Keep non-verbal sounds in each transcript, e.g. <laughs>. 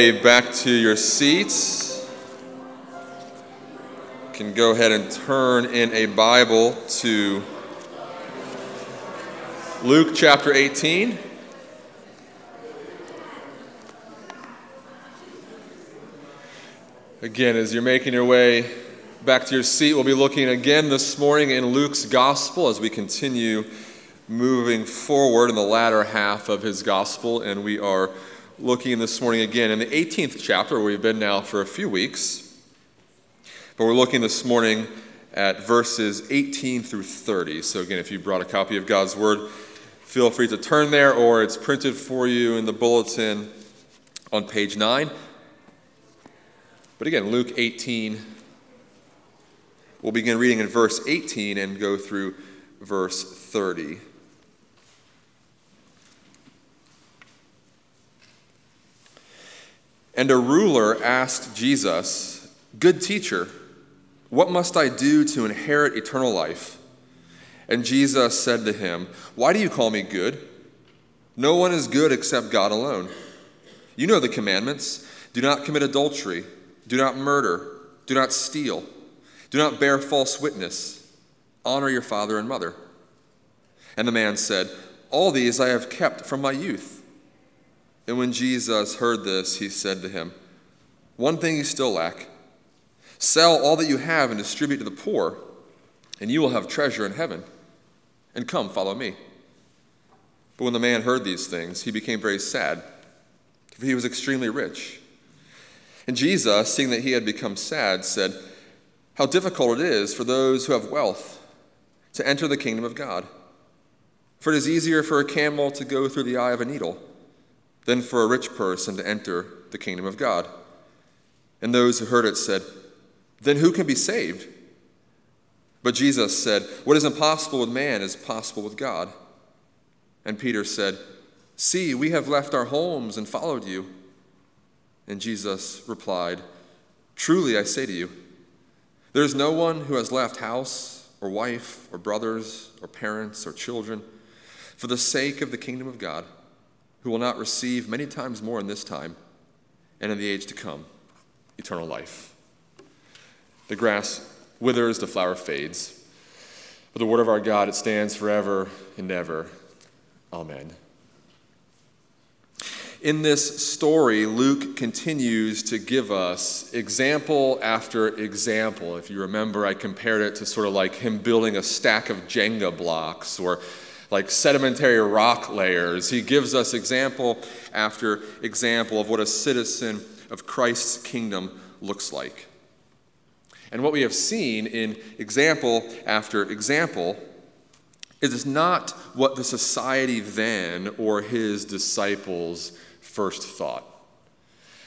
Back to your seats. You can go ahead and turn in a Bible to Luke chapter 18. Again, as you're making your way back to your seat, we'll be looking again this morning in Luke's gospel as we continue moving forward in the latter half of his gospel, and we are looking this morning again in the 18th chapter, where we've been now for a few weeks. But we're looking this morning at verses 18 through 30. So, again, if you brought a copy of God's Word, feel free to turn there, or it's printed for you in the bulletin on page 9. But again, Luke 18, we'll begin reading in verse 18 and go through verse 30. And a ruler asked Jesus, Good teacher, what must I do to inherit eternal life? And Jesus said to him, Why do you call me good? No one is good except God alone. You know the commandments do not commit adultery, do not murder, do not steal, do not bear false witness, honor your father and mother. And the man said, All these I have kept from my youth. And when Jesus heard this, he said to him, One thing you still lack sell all that you have and distribute to the poor, and you will have treasure in heaven. And come, follow me. But when the man heard these things, he became very sad, for he was extremely rich. And Jesus, seeing that he had become sad, said, How difficult it is for those who have wealth to enter the kingdom of God. For it is easier for a camel to go through the eye of a needle than for a rich person to enter the kingdom of God. And those who heard it said, Then who can be saved? But Jesus said, What is impossible with man is possible with God. And Peter said, See, we have left our homes and followed you. And Jesus replied, Truly I say to you, there is no one who has left house or wife or brothers or parents or children for the sake of the kingdom of God who will not receive many times more in this time and in the age to come eternal life. The grass withers, the flower fades. But the word of our God, it stands forever and ever. Amen. In this story, Luke continues to give us example after example. If you remember, I compared it to sort of like him building a stack of Jenga blocks or like sedimentary rock layers. He gives us example after example of what a citizen of Christ's kingdom looks like. And what we have seen in example after example is not what the society then or his disciples first thought.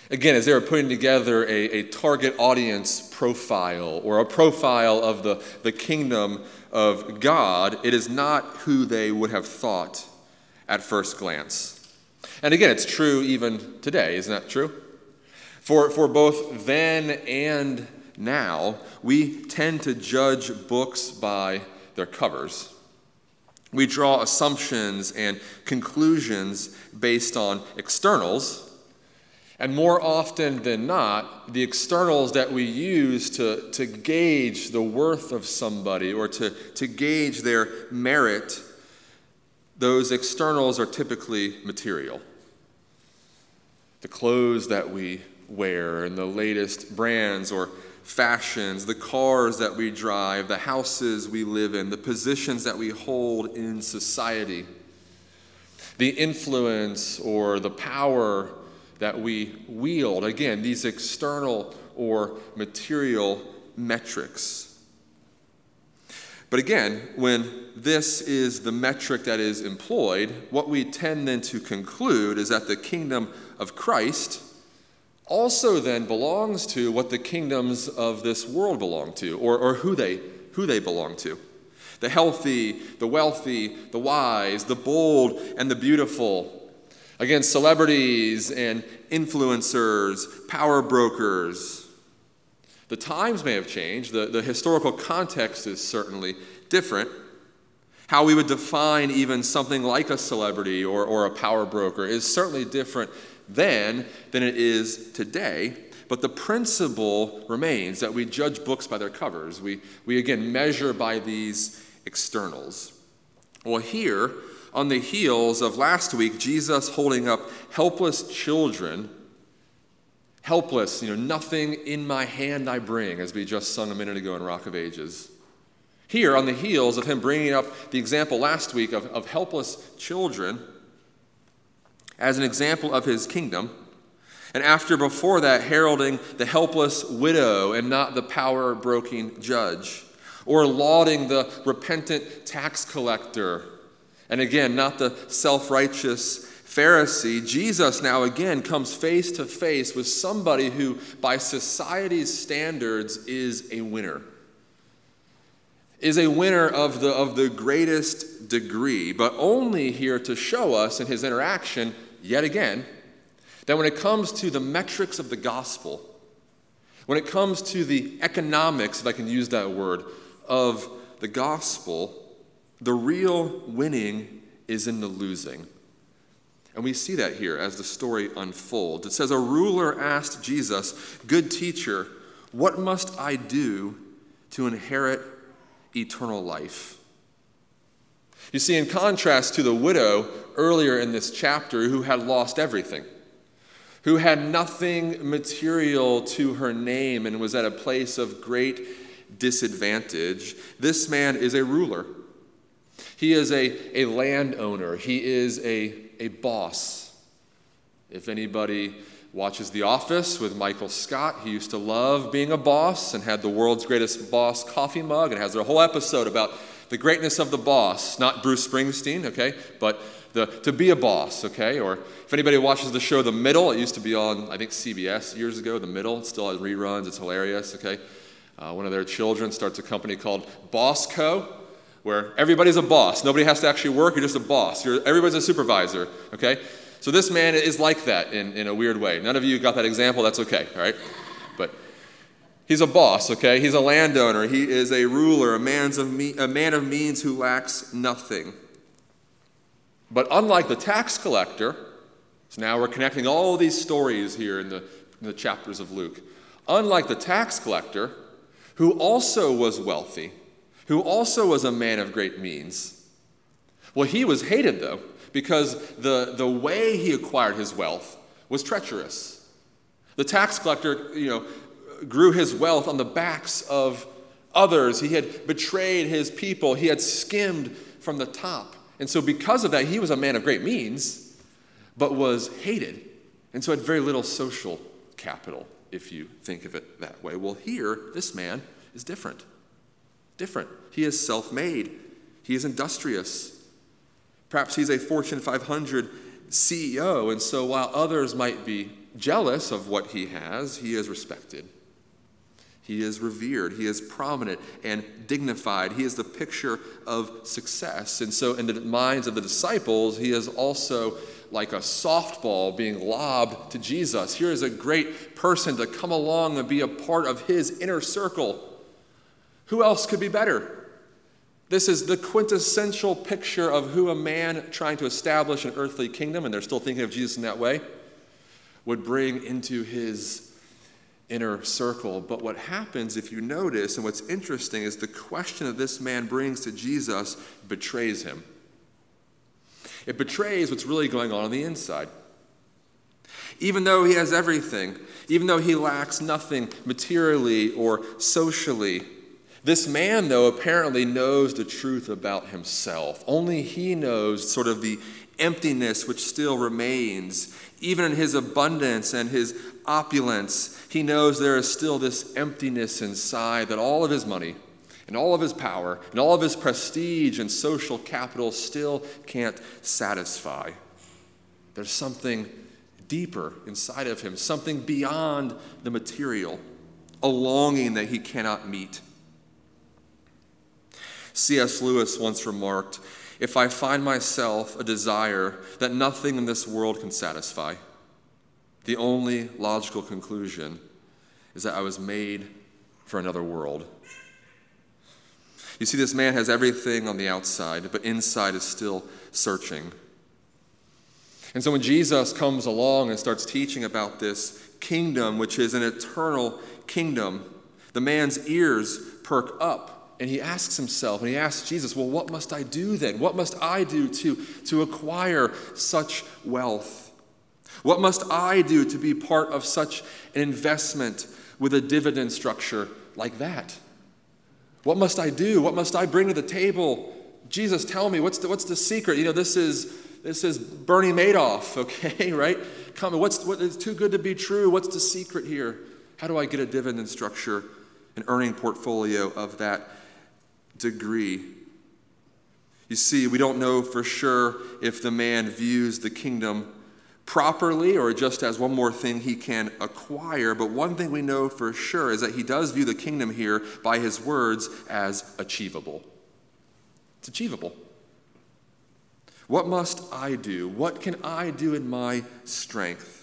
Again, as they were putting together a, a target audience profile or a profile of the, the kingdom of God, it is not who they would have thought at first glance. And again, it's true even today, isn't that true? For, for both then and now, we tend to judge books by their covers. We draw assumptions and conclusions based on externals and more often than not, the externals that we use to, to gauge the worth of somebody or to, to gauge their merit, those externals are typically material. The clothes that we wear and the latest brands or fashions, the cars that we drive, the houses we live in, the positions that we hold in society, the influence or the power that we wield. Again, these external or material metrics. But again, when this is the metric that is employed, what we tend then to conclude is that the kingdom of Christ also then belongs to what the kingdoms of this world belong to, or, or who, they, who they belong to. The healthy, the wealthy, the wise, the bold, and the beautiful against celebrities and influencers, power brokers. The times may have changed, the, the historical context is certainly different. How we would define even something like a celebrity or, or a power broker is certainly different then than it is today. But the principle remains that we judge books by their covers. We, we again measure by these externals. Well, here, on the heels of last week, Jesus holding up helpless children, helpless, you know, nothing in my hand I bring, as we just sung a minute ago in Rock of Ages. Here, on the heels of him bringing up the example last week of, of helpless children as an example of his kingdom, and after before that, heralding the helpless widow and not the power broking judge, or lauding the repentant tax collector, and again, not the self righteous Pharisee, Jesus now again comes face to face with somebody who, by society's standards, is a winner. Is a winner of the, of the greatest degree, but only here to show us in his interaction, yet again, that when it comes to the metrics of the gospel, when it comes to the economics, if I can use that word, of the gospel, the real winning is in the losing. And we see that here as the story unfolds. It says, A ruler asked Jesus, Good teacher, what must I do to inherit eternal life? You see, in contrast to the widow earlier in this chapter who had lost everything, who had nothing material to her name and was at a place of great disadvantage, this man is a ruler. He is a, a landowner, he is a, a boss. If anybody watches The Office with Michael Scott, he used to love being a boss and had the world's greatest boss coffee mug and has a whole episode about the greatness of the boss, not Bruce Springsteen, okay, but the, to be a boss, okay? Or if anybody watches the show The Middle, it used to be on, I think, CBS years ago, The Middle. It still has reruns, it's hilarious, okay? Uh, one of their children starts a company called Bossco, where everybody's a boss. Nobody has to actually work, you're just a boss. You're, everybody's a supervisor, okay? So this man is like that in, in a weird way. None of you got that example, that's okay, all right? But he's a boss, okay? He's a landowner. He is a ruler, a, man's of me, a man of means who lacks nothing. But unlike the tax collector, so now we're connecting all these stories here in the, in the chapters of Luke. Unlike the tax collector, who also was wealthy, who also was a man of great means. Well, he was hated, though, because the, the way he acquired his wealth was treacherous. The tax collector, you know, grew his wealth on the backs of others. He had betrayed his people. He had skimmed from the top. And so, because of that, he was a man of great means, but was hated. And so, had very little social capital, if you think of it that way. Well, here, this man is different. Different. He is self made, he is industrious. Perhaps he's a Fortune 500 CEO, and so while others might be jealous of what he has, he is respected. He is revered. He is prominent and dignified. He is the picture of success. And so, in the minds of the disciples, he is also like a softball being lobbed to Jesus. Here is a great person to come along and be a part of his inner circle. Who else could be better? This is the quintessential picture of who a man trying to establish an earthly kingdom, and they're still thinking of Jesus in that way, would bring into his inner circle. But what happens, if you notice, and what's interesting, is the question that this man brings to Jesus betrays him. It betrays what's really going on on the inside. Even though he has everything, even though he lacks nothing materially or socially, this man, though, apparently knows the truth about himself. Only he knows sort of the emptiness which still remains. Even in his abundance and his opulence, he knows there is still this emptiness inside that all of his money and all of his power and all of his prestige and social capital still can't satisfy. There's something deeper inside of him, something beyond the material, a longing that he cannot meet. C.S. Lewis once remarked If I find myself a desire that nothing in this world can satisfy, the only logical conclusion is that I was made for another world. You see, this man has everything on the outside, but inside is still searching. And so when Jesus comes along and starts teaching about this kingdom, which is an eternal kingdom, the man's ears perk up and he asks himself, and he asks Jesus, Well, what must I do then? What must I do to, to acquire such wealth? What must I do to be part of such an investment with a dividend structure like that? What must I do? What must I bring to the table? Jesus, tell me, what's the, what's the secret? You know, this is, this is Bernie Madoff, <laughs> okay, right? Come, what's, what is too good to be true? What's the secret here? How do I get a dividend structure, an earning portfolio of that degree? You see, we don't know for sure if the man views the kingdom properly or just as one more thing he can acquire. But one thing we know for sure is that he does view the kingdom here by his words as achievable. It's achievable. What must I do? What can I do in my strength?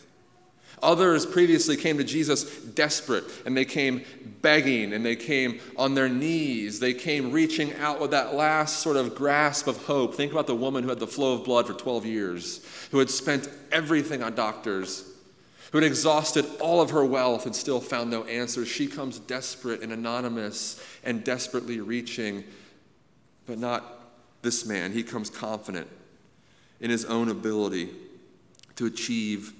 Others previously came to Jesus desperate and they came begging and they came on their knees. They came reaching out with that last sort of grasp of hope. Think about the woman who had the flow of blood for 12 years, who had spent everything on doctors, who had exhausted all of her wealth and still found no answers. She comes desperate and anonymous and desperately reaching, but not this man. He comes confident in his own ability to achieve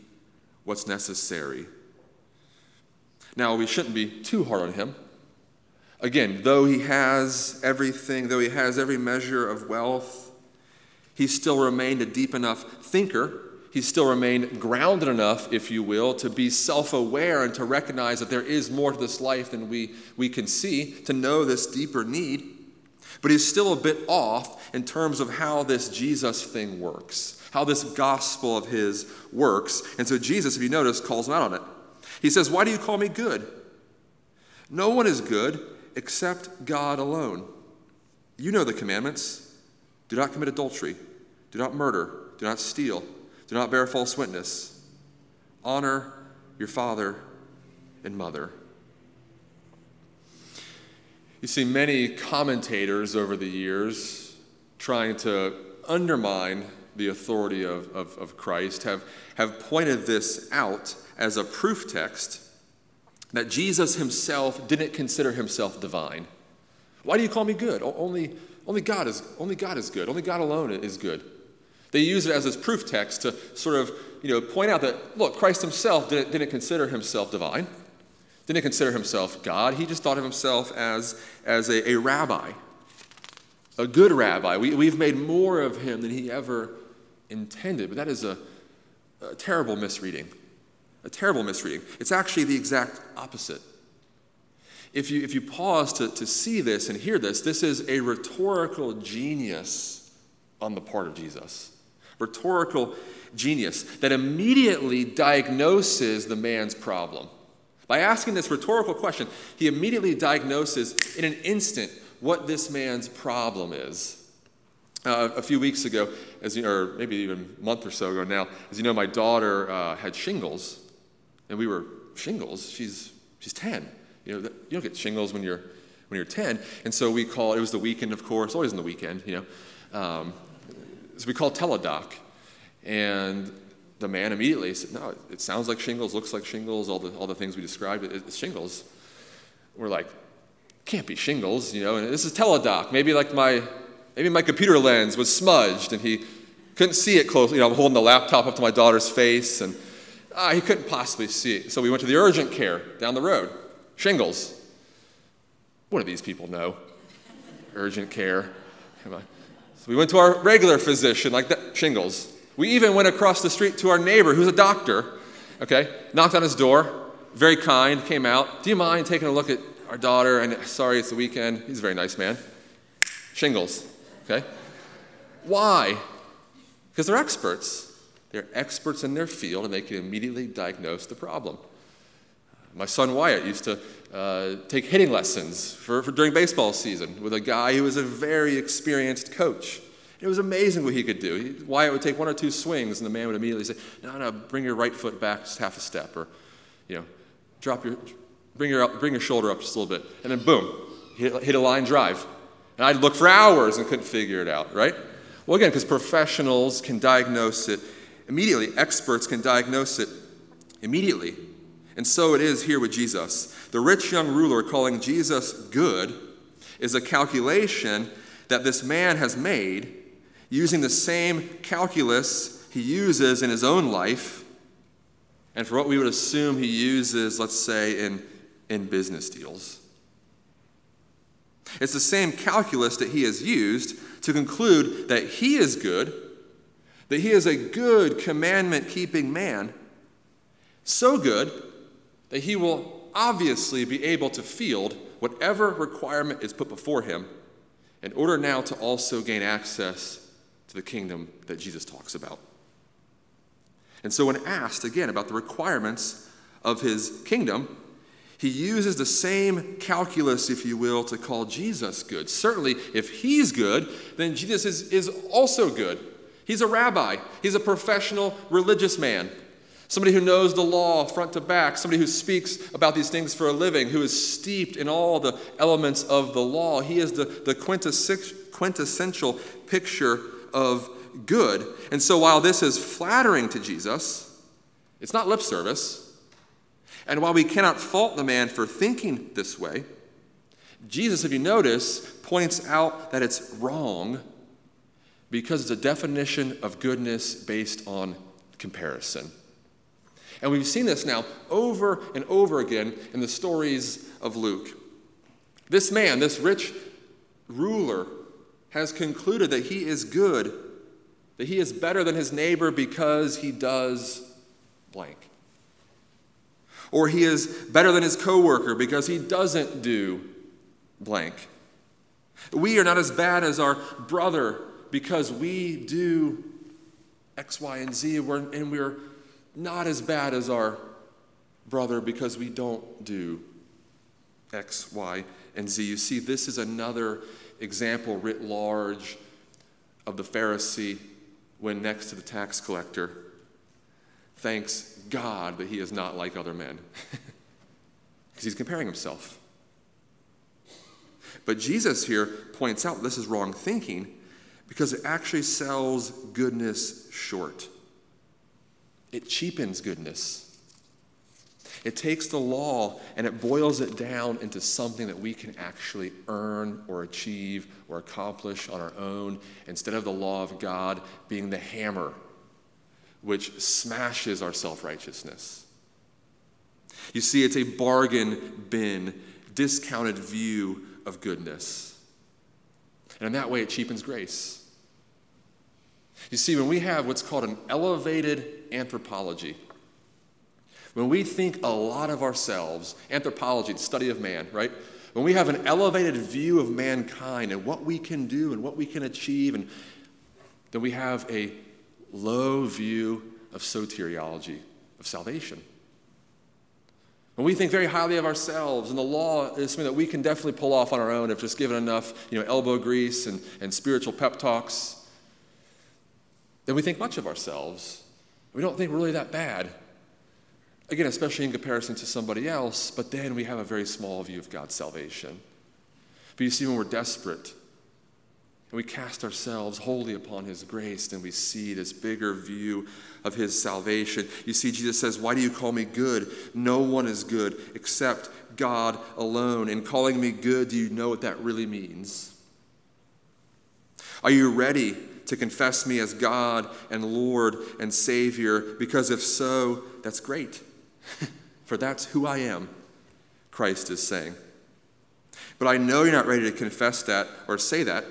what's necessary. Now, we shouldn't be too hard on him. Again, though he has everything, though he has every measure of wealth, he still remained a deep enough thinker. He still remained grounded enough, if you will, to be self aware and to recognize that there is more to this life than we, we can see, to know this deeper need. But he's still a bit off in terms of how this Jesus thing works how this gospel of his works. And so Jesus, if you notice, calls him out on it. He says, Why do you call me good? No one is good except God alone. You know the commandments do not commit adultery, do not murder, do not steal, do not bear false witness, honor your father and mother. You see, many commentators over the years trying to undermine the authority of, of, of Christ, have, have pointed this out as a proof text that Jesus himself didn't consider himself divine. Why do you call me good? Only, only, God is, only God is good. Only God alone is good. They use it as this proof text to sort of you know, point out that, look, Christ himself didn't, didn't consider himself divine, didn't consider himself God. He just thought of himself as, as a, a rabbi, a good rabbi. We, we've made more of him than he ever intended, but that is a, a terrible misreading. A terrible misreading. It's actually the exact opposite. If you, if you pause to, to see this and hear this, this is a rhetorical genius on the part of Jesus. Rhetorical genius that immediately diagnoses the man's problem. By asking this rhetorical question, he immediately diagnoses in an instant what this man's problem is. Uh, a few weeks ago, as you, or maybe even a month or so ago now, as you know, my daughter uh, had shingles, and we were shingles. She's she's ten. You know, you don't get shingles when you're when you're ten, and so we call. It was the weekend, of course, always in the weekend. You know, um, so we called Teladoc, and the man immediately said, "No, it sounds like shingles, looks like shingles, all the all the things we described. It, it's shingles." We're like, "Can't be shingles," you know. And this is Teladoc. Maybe like my Maybe my computer lens was smudged and he couldn't see it closely. You know, I'm holding the laptop up to my daughter's face and uh, he couldn't possibly see it. So we went to the urgent care down the road. Shingles. What do these people know? urgent care. So we went to our regular physician, like that, shingles. We even went across the street to our neighbor who's a doctor, okay? Knocked on his door, very kind, came out. Do you mind taking a look at our daughter? And sorry, it's the weekend. He's a very nice man. Shingles. Okay? Why? Because they're experts. They're experts in their field and they can immediately diagnose the problem. My son Wyatt used to uh, take hitting lessons for, for, during baseball season with a guy who was a very experienced coach. It was amazing what he could do. He, Wyatt would take one or two swings, and the man would immediately say, "No, no, bring your right foot back just half a step, or, you know, drop your, bring your, bring your shoulder up just a little bit, and then boom, hit, hit a line drive. And I'd look for hours and couldn't figure it out, right? Well, again, because professionals can diagnose it Immediately, experts can diagnose it immediately. And so it is here with Jesus. The rich young ruler calling Jesus good is a calculation that this man has made using the same calculus he uses in his own life and for what we would assume he uses, let's say, in, in business deals. It's the same calculus that he has used to conclude that he is good, that he is a good commandment keeping man, so good that he will obviously be able to field whatever requirement is put before him in order now to also gain access to the kingdom that Jesus talks about. And so, when asked again about the requirements of his kingdom, he uses the same calculus, if you will, to call Jesus good. Certainly, if he's good, then Jesus is, is also good. He's a rabbi, he's a professional religious man, somebody who knows the law front to back, somebody who speaks about these things for a living, who is steeped in all the elements of the law. He is the, the quintessential picture of good. And so, while this is flattering to Jesus, it's not lip service. And while we cannot fault the man for thinking this way, Jesus, if you notice, points out that it's wrong because it's a definition of goodness based on comparison. And we've seen this now over and over again in the stories of Luke. This man, this rich ruler, has concluded that he is good, that he is better than his neighbor because he does blank. Or he is better than his coworker because he doesn't do blank. We are not as bad as our brother because we do X, Y, and Z, and we're not as bad as our brother because we don't do X, Y, and Z. You see, this is another example writ large of the Pharisee when next to the tax collector thanks God that he is not like other men. <laughs> Because he's comparing himself. But Jesus here points out this is wrong thinking because it actually sells goodness short. It cheapens goodness. It takes the law and it boils it down into something that we can actually earn or achieve or accomplish on our own instead of the law of God being the hammer which smashes our self righteousness. You see, it's a bargain bin, discounted view of goodness. And in that way, it cheapens grace. You see, when we have what's called an elevated anthropology, when we think a lot of ourselves, anthropology, the study of man, right? When we have an elevated view of mankind and what we can do and what we can achieve, and then we have a low view of soteriology, of salvation. When we think very highly of ourselves, and the law is something that we can definitely pull off on our own if just given enough you know, elbow grease and, and spiritual pep talks, then we think much of ourselves. We don't think really that bad. Again, especially in comparison to somebody else, but then we have a very small view of God's salvation. But you see, when we're desperate, and we cast ourselves wholly upon His grace, and we see this bigger view of His salvation. You see, Jesus says, Why do you call me good? No one is good except God alone. In calling me good, do you know what that really means? Are you ready to confess me as God and Lord and Savior? Because if so, that's great, <laughs> for that's who I am, Christ is saying. But I know you're not ready to confess that or say that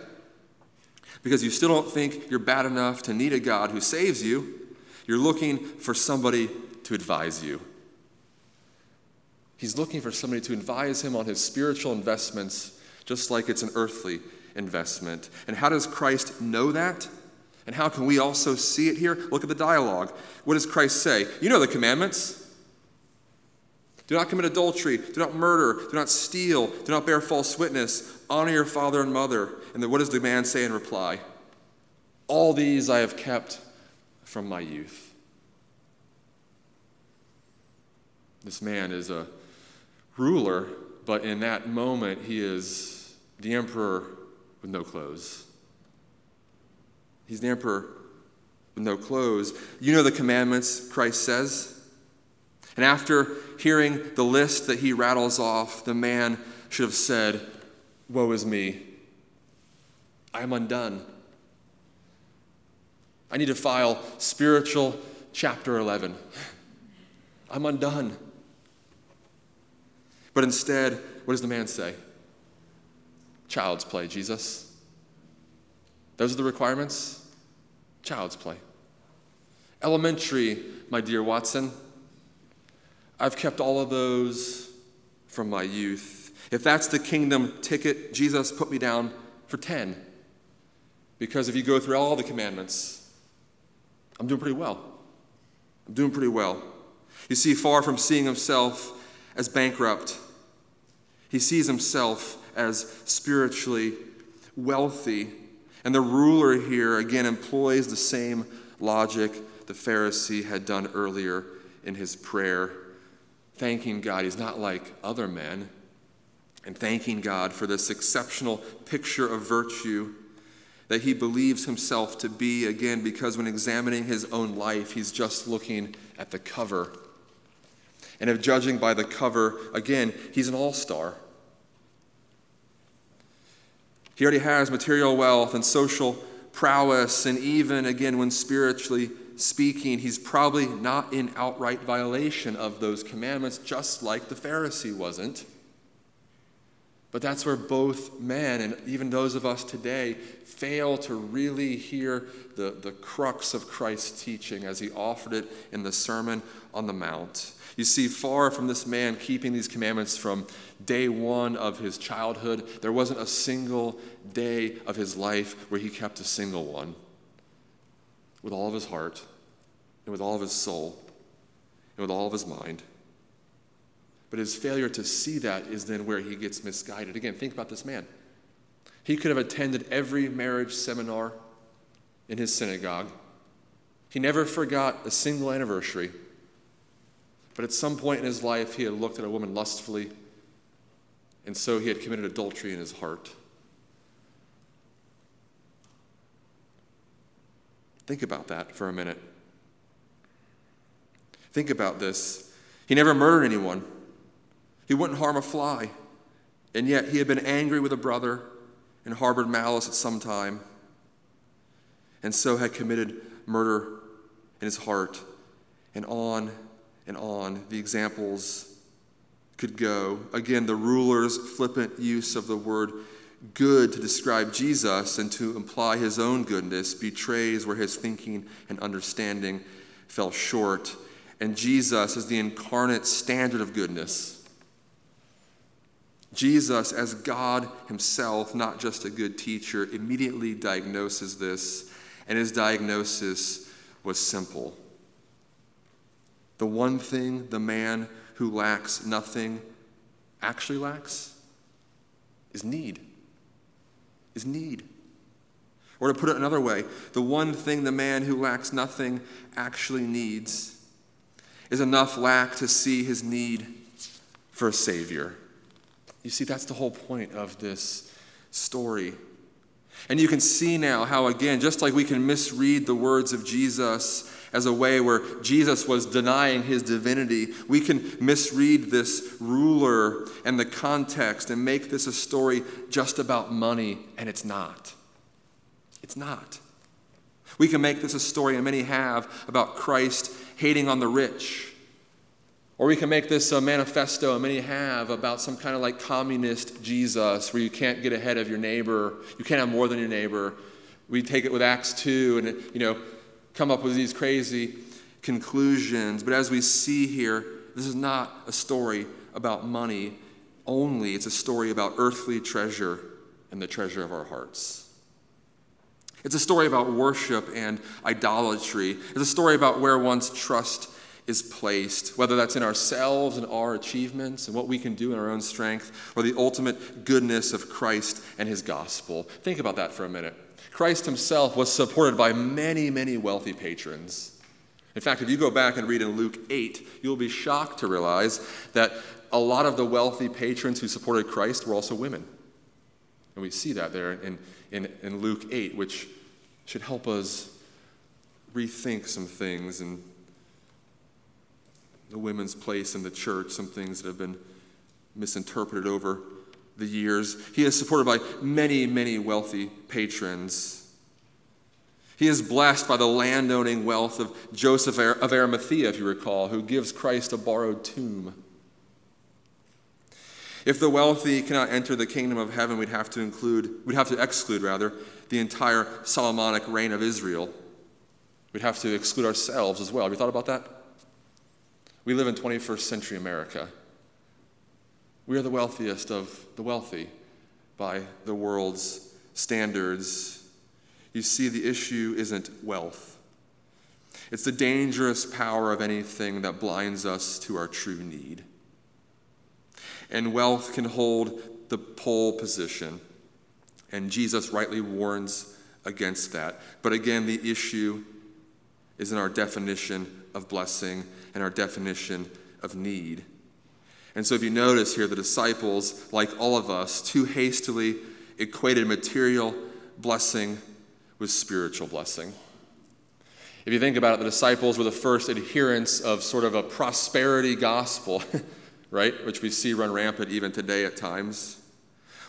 because you still don't think you're bad enough to need a God who saves you. You're looking for somebody to advise you. He's looking for somebody to advise him on his spiritual investments, just like it's an earthly investment. And how does Christ know that? And how can we also see it here? Look at the dialogue. What does Christ say? You know the commandments. Do not commit adultery. Do not murder. Do not steal. Do not bear false witness. Honor your father and mother. And then what does the man say in reply? All these I have kept from my youth. This man is a ruler, but in that moment, he is the emperor with no clothes. He's the emperor with no clothes. You know the commandments, Christ says. And after hearing the list that he rattles off, the man should have said, Woe is me. I am undone. I need to file spiritual chapter 11. <laughs> I'm undone. But instead, what does the man say? Child's play, Jesus. Those are the requirements? Child's play. Elementary, my dear Watson. I've kept all of those from my youth. If that's the kingdom ticket, Jesus put me down for 10. Because if you go through all the commandments, I'm doing pretty well. I'm doing pretty well. You see, far from seeing himself as bankrupt, he sees himself as spiritually wealthy. And the ruler here, again, employs the same logic the Pharisee had done earlier in his prayer, thanking God. He's not like other men, and thanking God for this exceptional picture of virtue that he believes himself to be, again, because when examining his own life, he's just looking at the cover. And if judging by the cover, again, he's an all star. He already has material wealth and social prowess, and even, again, when spiritually speaking, he's probably not in outright violation of those commandments, just like the Pharisee wasn't. But that's where both men and even those of us today fail to really hear the, the crux of Christ's teaching as he offered it in the Sermon on the Mount. You see, far from this man keeping these commandments from day one of his childhood, there wasn't a single day of his life where he kept a single one with all of his heart and with all of his soul and with all of his mind. But his failure to see that is then where he gets misguided. Again, think about this man. He could have attended every marriage seminar in his synagogue. He never forgot a single anniversary. But at some point in his life, he had looked at a woman lustfully, and so he had committed adultery in his heart. Think about that for a minute. Think about this. He never murdered anyone. He wouldn't harm a fly. And yet he had been angry with a brother and harbored malice at some time, and so had committed murder in his heart. And on and on the examples could go. Again, the ruler's flippant use of the word good to describe Jesus and to imply his own goodness betrays where his thinking and understanding fell short. And Jesus is the incarnate standard of goodness Jesus, as God himself, not just a good teacher, immediately diagnoses this, and his diagnosis was simple. The one thing the man who lacks nothing actually lacks is need. Is need. Or to put it another way, the one thing the man who lacks nothing actually needs is enough lack to see his need for a Savior. You see, that's the whole point of this story. And you can see now how, again, just like we can misread the words of Jesus as a way where Jesus was denying his divinity, we can misread this ruler and the context and make this a story just about money, and it's not. It's not. We can make this a story, and many have, about Christ hating on the rich or we can make this a manifesto, and many have, about some kind of like communist Jesus where you can't get ahead of your neighbor, you can't have more than your neighbor. We take it with Acts 2 and, you know, come up with these crazy conclusions. But as we see here, this is not a story about money only, it's a story about earthly treasure and the treasure of our hearts. It's a story about worship and idolatry. It's a story about where one's trust is placed, whether that's in ourselves and our achievements and what we can do in our own strength, or the ultimate goodness of Christ and his gospel. Think about that for a minute. Christ himself was supported by many, many wealthy patrons. In fact, if you go back and read in Luke 8, you'll be shocked to realize that a lot of the wealthy patrons who supported Christ were also women. And we see that there in, in, in Luke 8, which should help us rethink some things and the women's place in the church, some things that have been misinterpreted over the years. He is supported by many, many wealthy patrons. He is blessed by the landowning wealth of Joseph of Arimathea, if you recall, who gives Christ a borrowed tomb. If the wealthy cannot enter the kingdom of heaven, we'd have to include, we'd have to exclude rather, the entire Solomonic reign of Israel. We'd have to exclude ourselves as well. Have you thought about that? We live in 21st century America. We are the wealthiest of the wealthy by the world's standards. You see, the issue isn't wealth, it's the dangerous power of anything that blinds us to our true need. And wealth can hold the pole position. And Jesus rightly warns against that. But again, the issue is in our definition of blessing and our definition of need. And so, if you notice here, the disciples, like all of us, too hastily equated material blessing with spiritual blessing. If you think about it, the disciples were the first adherents of sort of a prosperity gospel, <laughs> right? Which we see run rampant even today at times.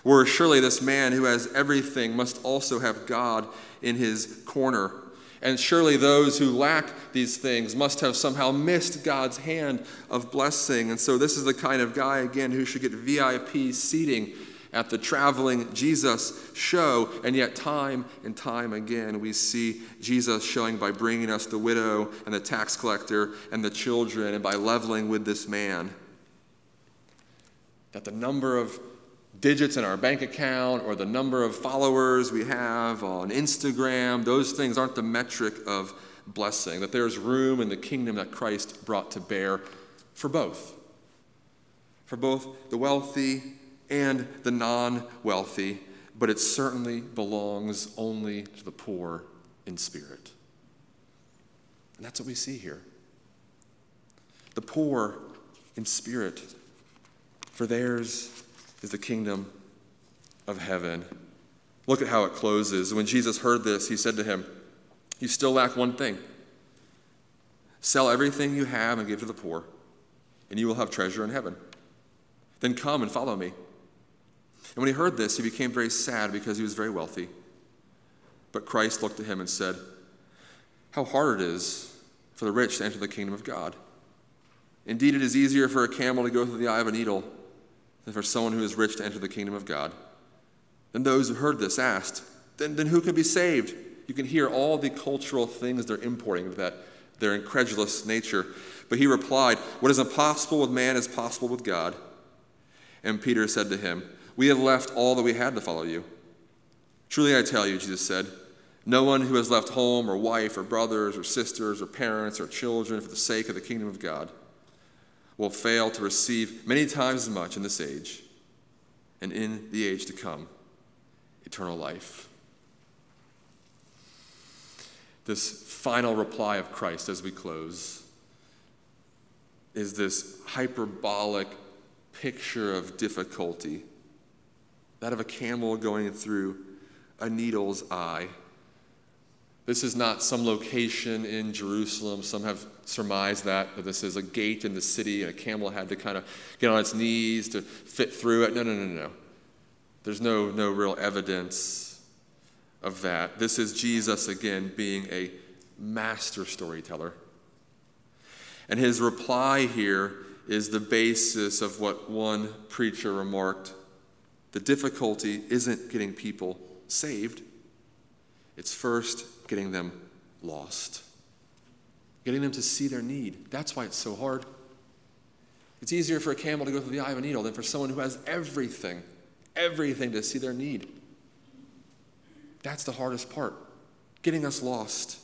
Where surely this man who has everything must also have God in his corner and surely those who lack these things must have somehow missed God's hand of blessing. And so, this is the kind of guy, again, who should get VIP seating at the traveling Jesus show. And yet, time and time again, we see Jesus showing by bringing us the widow and the tax collector and the children, and by leveling with this man. That the number of digits in our bank account or the number of followers we have on Instagram, those things aren't the metric of blessing. That there's room in the kingdom that Christ brought to bear for both. For both the wealthy and the non wealthy, but it certainly belongs only to the poor in spirit. And that's what we see here. The poor in spirit, for theirs is the kingdom of heaven. Look at how it closes. When Jesus heard this, he said to him, You still lack one thing. Sell everything you have and give to the poor, and you will have treasure in heaven. Then come and follow me. And when he heard this, he became very sad because he was very wealthy. But Christ looked at him and said, How hard it is for the rich to enter the kingdom of God. Indeed, it is easier for a camel to go through the eye of a needle than for someone who is rich to enter the kingdom of God. Then those who heard this asked, then, then who can be saved? You can hear all the cultural things they're importing that their incredulous nature. But he replied, What is impossible with man is possible with God. And Peter said to him, We have left all that we had to follow you. Truly I tell you, Jesus said, no one who has left home or wife or brothers or sisters or parents or children for the sake of the kingdom of God will fail to receive many times as much in this age and in the age to come eternal life. This final reply of Christ as we close is this hyperbolic picture of difficulty that of a camel going through a needle's eye. This is not some location in Jerusalem. Some have surmised that, that this is a gate in the city and a camel had to kind of get on its knees to fit through it. No, no, no, no. There's no, no real evidence of that. This is Jesus, again, being a master storyteller. And his reply here is the basis of what one preacher remarked. The difficulty isn't getting people saved, it's first getting them lost getting them to see their need. That's why it's so hard. It's easier for a camel to go through the eye of a needle than for someone who has everything, everything to see their need. That's the hardest part, getting us lost.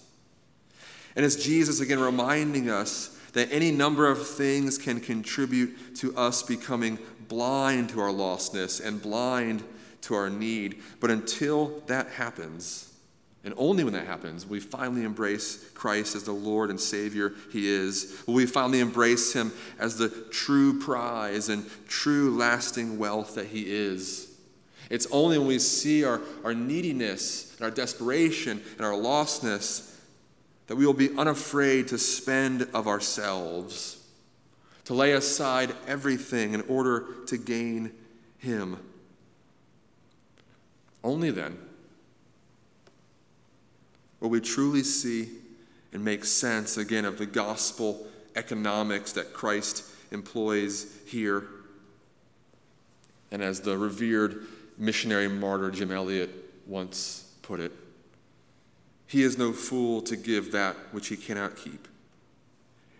And it's Jesus again reminding us that any number of things can contribute to us becoming blind to our lostness and blind to our need. But until that happens, and only when that happens will we finally embrace Christ as the Lord and Savior He is. Will we finally embrace Him as the true prize and true lasting wealth that He is. It's only when we see our, our neediness and our desperation and our lostness that we will be unafraid to spend of ourselves, to lay aside everything in order to gain Him. Only then will we truly see and make sense again of the gospel economics that Christ employs here. And as the revered missionary martyr Jim Elliot once put it, he is no fool to give that which he cannot keep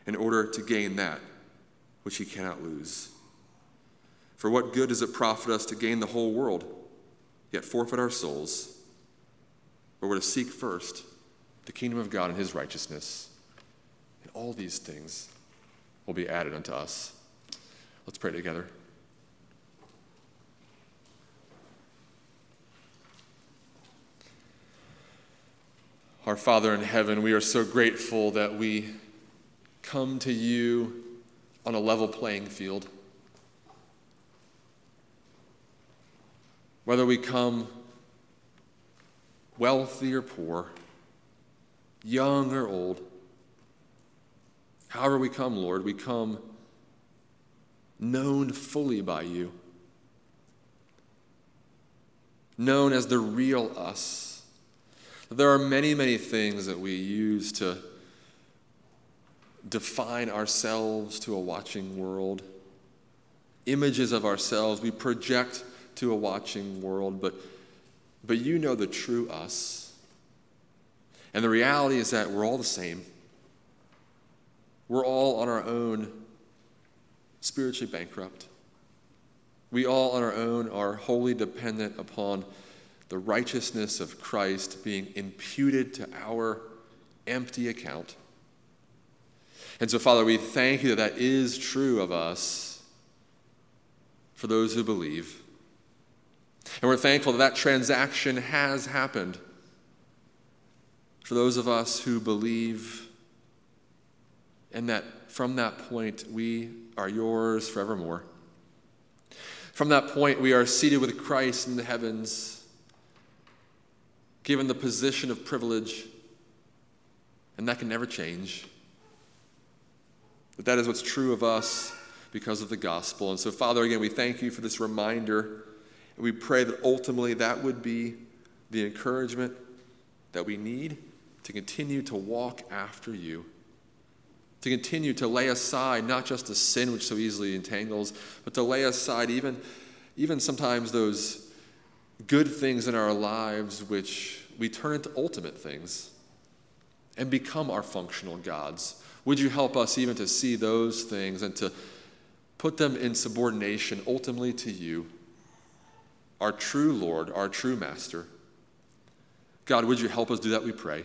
in order to gain that which he cannot lose. For what good does it profit us to gain the whole world, yet forfeit our souls? Or we're to seek first the kingdom of God and his righteousness, and all these things will be added unto us. Let's pray together. Our Father in heaven, we are so grateful that we come to you on a level playing field. Whether we come wealthy or poor, young or old, however we come, Lord, we come known fully by you, known as the real us. There are many, many things that we use to define ourselves to a watching world, images of ourselves. We project to a watching world, but, but you know the true us. And the reality is that we're all the same. We're all on our own spiritually bankrupt. We all on our own are wholly dependent upon the righteousness of Christ being imputed to our empty account. And so, Father, we thank you that that is true of us for those who believe. And we're thankful that that transaction has happened for those of us who believe, and that from that point we are yours forevermore. From that point, we are seated with Christ in the heavens given the position of privilege, and that can never change. But that is what's true of us because of the gospel. And so, Father, again, we thank you for this reminder. And we pray that ultimately that would be the encouragement that we need to continue to walk after you, to continue to lay aside not just the sin which so easily entangles, but to lay aside even, even sometimes those good things in our lives which we turn into ultimate things and become our functional gods. Would you help us even to see those things and to put them in subordination ultimately to you, our true Lord, our true Master? God, would you help us do that, we pray.